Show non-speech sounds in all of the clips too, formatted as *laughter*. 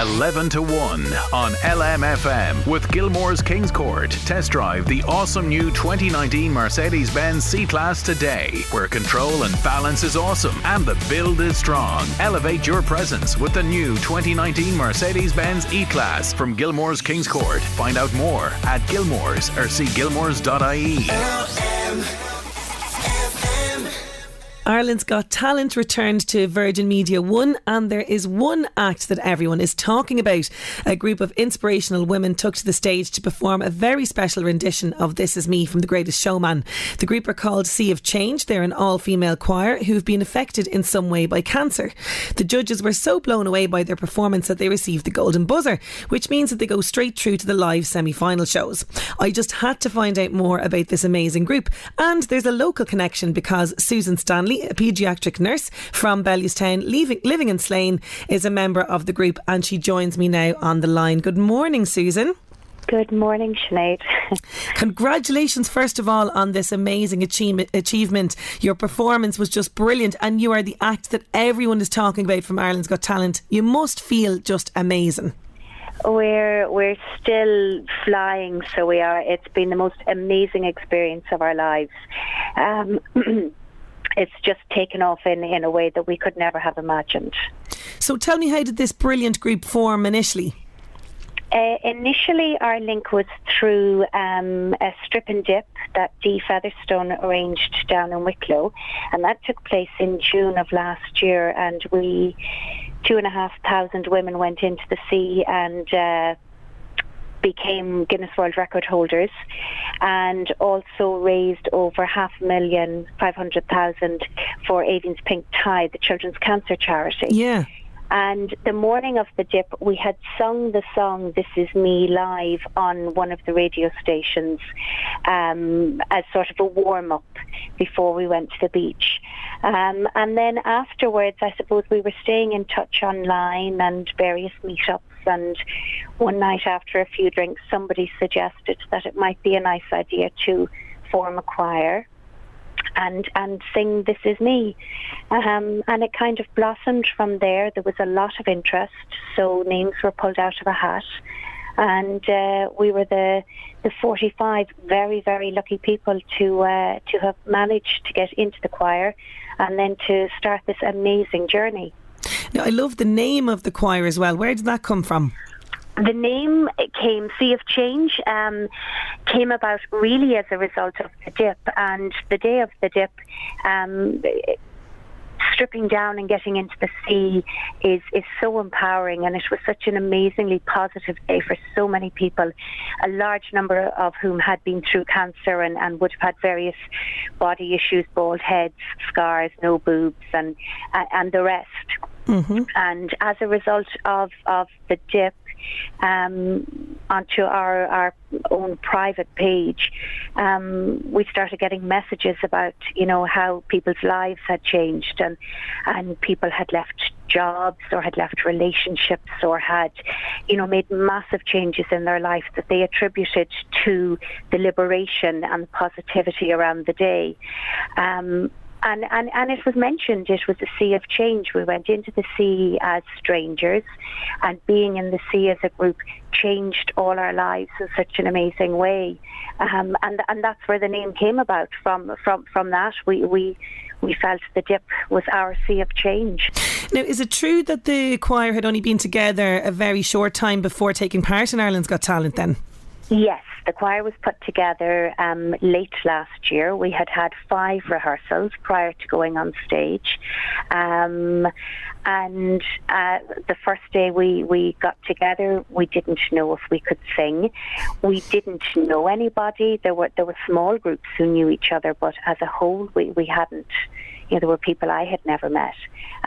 11 to 1 on LMFM with Gilmore's Kings Court. Test drive the awesome new 2019 Mercedes Benz C Class today, where control and balance is awesome and the build is strong. Elevate your presence with the new 2019 Mercedes Benz E Class from Gilmore's Kings Court. Find out more at Gilmore's or see gilmores.ie. Ireland's Got Talent returned to Virgin Media One, and there is one act that everyone is talking about. A group of inspirational women took to the stage to perform a very special rendition of This Is Me from The Greatest Showman. The group are called Sea of Change. They're an all female choir who've been affected in some way by cancer. The judges were so blown away by their performance that they received the Golden Buzzer, which means that they go straight through to the live semi final shows. I just had to find out more about this amazing group, and there's a local connection because Susan Stanley a paediatric nurse from Bellewstown, leaving, living in Slane, is a member of the group and she joins me now on the line. Good morning, Susan. Good morning, Sinead. *laughs* Congratulations, first of all, on this amazing achievement. Your performance was just brilliant, and you are the act that everyone is talking about from Ireland's Got Talent. You must feel just amazing. We're we're still flying, so we are. It's been the most amazing experience of our lives. Um, *clears throat* it's just taken off in, in a way that we could never have imagined. So tell me, how did this brilliant group form initially? Uh, initially, our link was through um, a strip and dip that Dee Featherstone arranged down in Wicklow, and that took place in June of last year. And we, two and a half thousand women, went into the sea and uh, became Guinness World Record holders and also raised over half a million, 500,000 for Aoibheann's Pink Tie, the children's cancer charity. Yeah. And the morning of the dip, we had sung the song This Is Me live on one of the radio stations um, as sort of a warm up before we went to the beach. Um, and then afterwards, I suppose we were staying in touch online and various meetups and one night after a few drinks, somebody suggested that it might be a nice idea to form a choir and and sing "This Is Me," um, and it kind of blossomed from there. There was a lot of interest, so names were pulled out of a hat, and uh, we were the the 45 very very lucky people to uh, to have managed to get into the choir, and then to start this amazing journey. Now, I love the name of the choir as well. Where did that come from? The name came, Sea of Change, um, came about really as a result of the dip. And the day of the dip, um, stripping down and getting into the sea is, is so empowering and it was such an amazingly positive day for so many people, a large number of whom had been through cancer and, and would have had various body issues, bald heads, scars, no boobs and, and the rest. Mm-hmm. And as a result of, of the dip, um, onto our, our own private page, um, we started getting messages about, you know, how people's lives had changed and, and people had left jobs or had left relationships or had, you know, made massive changes in their life that they attributed to the liberation and positivity around the day. Um, and, and, and it was mentioned it was a sea of change. We went into the sea as strangers, and being in the sea as a group changed all our lives in such an amazing way. Um, and and that's where the name came about. From from from that, we we we felt the dip was our sea of change. Now, is it true that the choir had only been together a very short time before taking part in Ireland's Got Talent then? Yes, the choir was put together um, late last year. We had had five rehearsals prior to going on stage. Um, and uh, the first day we, we got together, we didn't know if we could sing. We didn't know anybody. There were there were small groups who knew each other, but as a whole, we, we hadn't. You know, there were people I had never met,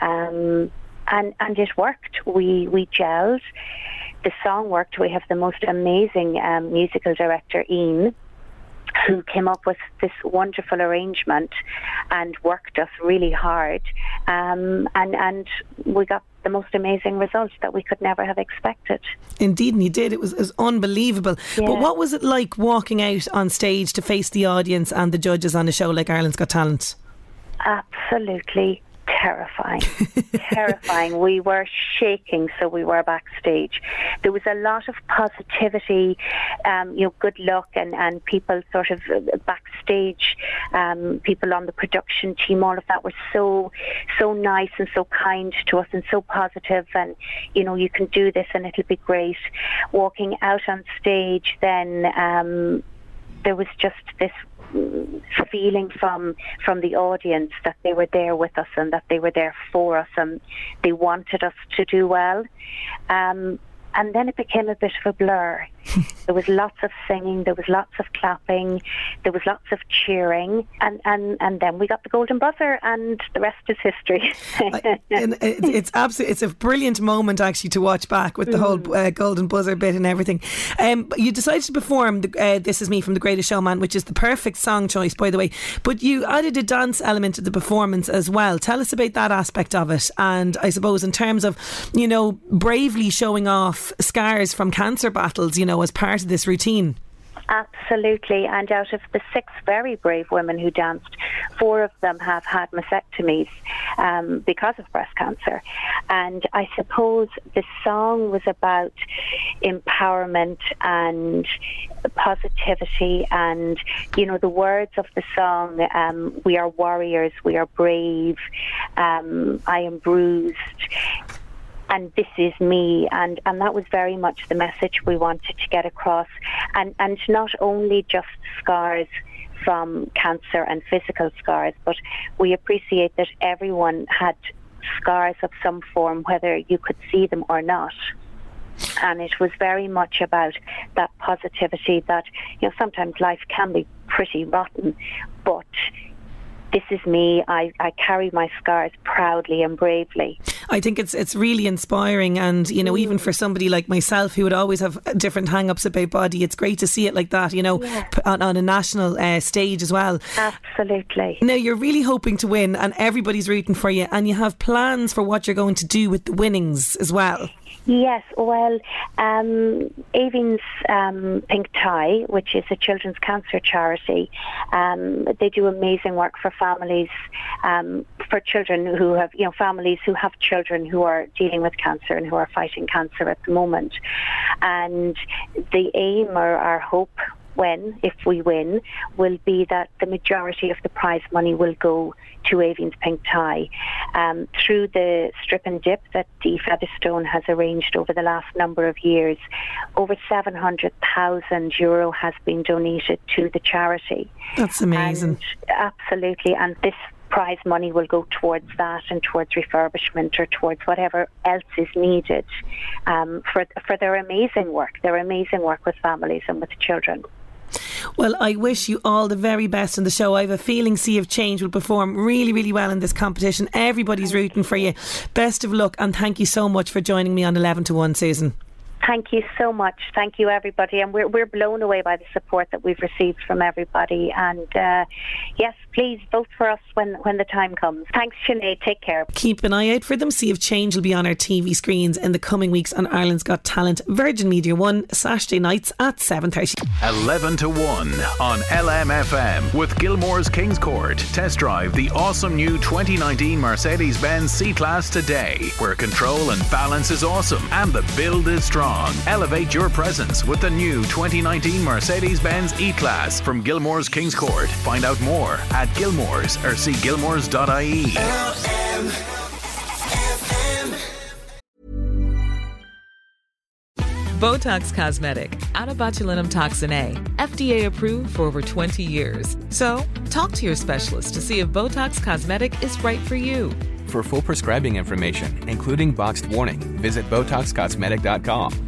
um, and and it worked. We we gelled. The song worked. We have the most amazing um, musical director, Ian who came up with this wonderful arrangement and worked us really hard. Um, and, and we got the most amazing results that we could never have expected. Indeed, and you did. It was, it was unbelievable. Yeah. But what was it like walking out on stage to face the audience and the judges on a show like Ireland's Got Talent? Absolutely terrifying. *laughs* terrifying. We were shaking, so we were backstage. There was a lot of positivity, um, you know, good luck, and, and people sort of uh, backstage, um, people on the production team, all of that were so, so nice and so kind to us and so positive. positive, and, you know, you can do this and it'll be great. Walking out on stage, then um, there was just this feeling from from the audience that they were there with us and that they were there for us and they wanted us to do well. Um, and then it became a bit of a blur. *laughs* there was lots of singing, there was lots of clapping, there was lots of cheering, and, and, and then we got the golden buzzer, and the rest is history. it's absolutely it's a brilliant moment actually to watch back with the mm. whole uh, golden buzzer bit and everything. Um, you decided to perform the, uh, "This Is Me" from The Greatest Showman, which is the perfect song choice, by the way. But you added a dance element to the performance as well. Tell us about that aspect of it, and I suppose in terms of you know bravely showing off scars from cancer battles, you know as part of this routine. Absolutely. And out of the six very brave women who danced, four of them have had mastectomies um, because of breast cancer. And I suppose the song was about empowerment and positivity. And, you know, the words of the song um, we are warriors, we are brave, um, I am bruised and this is me. And and that was very much the message we wanted to get across. And and not only just scars from cancer and physical scars but we appreciate that everyone had scars of some form whether you could see them or not. And it was very much about that positivity that you know sometimes life can be pretty rotten but this is me. I, I carry my scars proudly and bravely. I think it's it's really inspiring, and you know, mm. even for somebody like myself who would always have different hang-ups about body, it's great to see it like that. You know, yeah. on, on, a national uh, stage as well. Absolutely. Now you're really hoping to win, and everybody's rooting for you, and you have plans for what you're going to do with the winnings as well. Yes, well, um, Aoibheann's um, Pink Tie, which is a children's cancer charity, um, they do amazing work for families, um, for children who have, you know, families who have children who are dealing with cancer and who are fighting cancer at the moment. And the aim or our hope when, if we win, will be that the majority of the prize money will go to Aoibheann's Pink Tie. Um, through the strip and dip that Dee Featherstone has arranged over the last number of years, over 700,000 euro has been donated to the charity. That's amazing. And absolutely. And this prize money will go towards that and towards refurbishment or towards whatever else is needed um, for for their amazing work, their amazing work with families and with children. Well, I wish you all the very best in the show. I have a feeling Sea of Change will perform really, really well in this competition. Everybody's rooting for you. Best of luck, and thank you so much for joining me on 11 to 1, Susan. Thank you so much. Thank you, everybody. And we're, we're blown away by the support that we've received from everybody. And uh, yes, please vote for us when, when the time comes. Thanks, Sinead. Take care. Keep an eye out for them. Sea of Change will be on our TV screens in the coming weeks on Ireland's Got Talent, Virgin Media 1, Saturday nights at 7.30. 11 to 1 on LMFM with Gilmore's Kings Court. Test drive the awesome new 2019 Mercedes-Benz C-Class today, where control and balance is awesome and the build is strong. Strong. Elevate your presence with the new 2019 Mercedes-Benz E-Class from Gilmore's Kings Court. Find out more at Gilmore's or see gilmores.ie. Botox Cosmetic, onabotulinumtoxinA, FDA approved for over 20 years. So, talk to your specialist to see if Botox Cosmetic is right for you. For full prescribing information, including boxed warning, visit BotoxCosmetic.com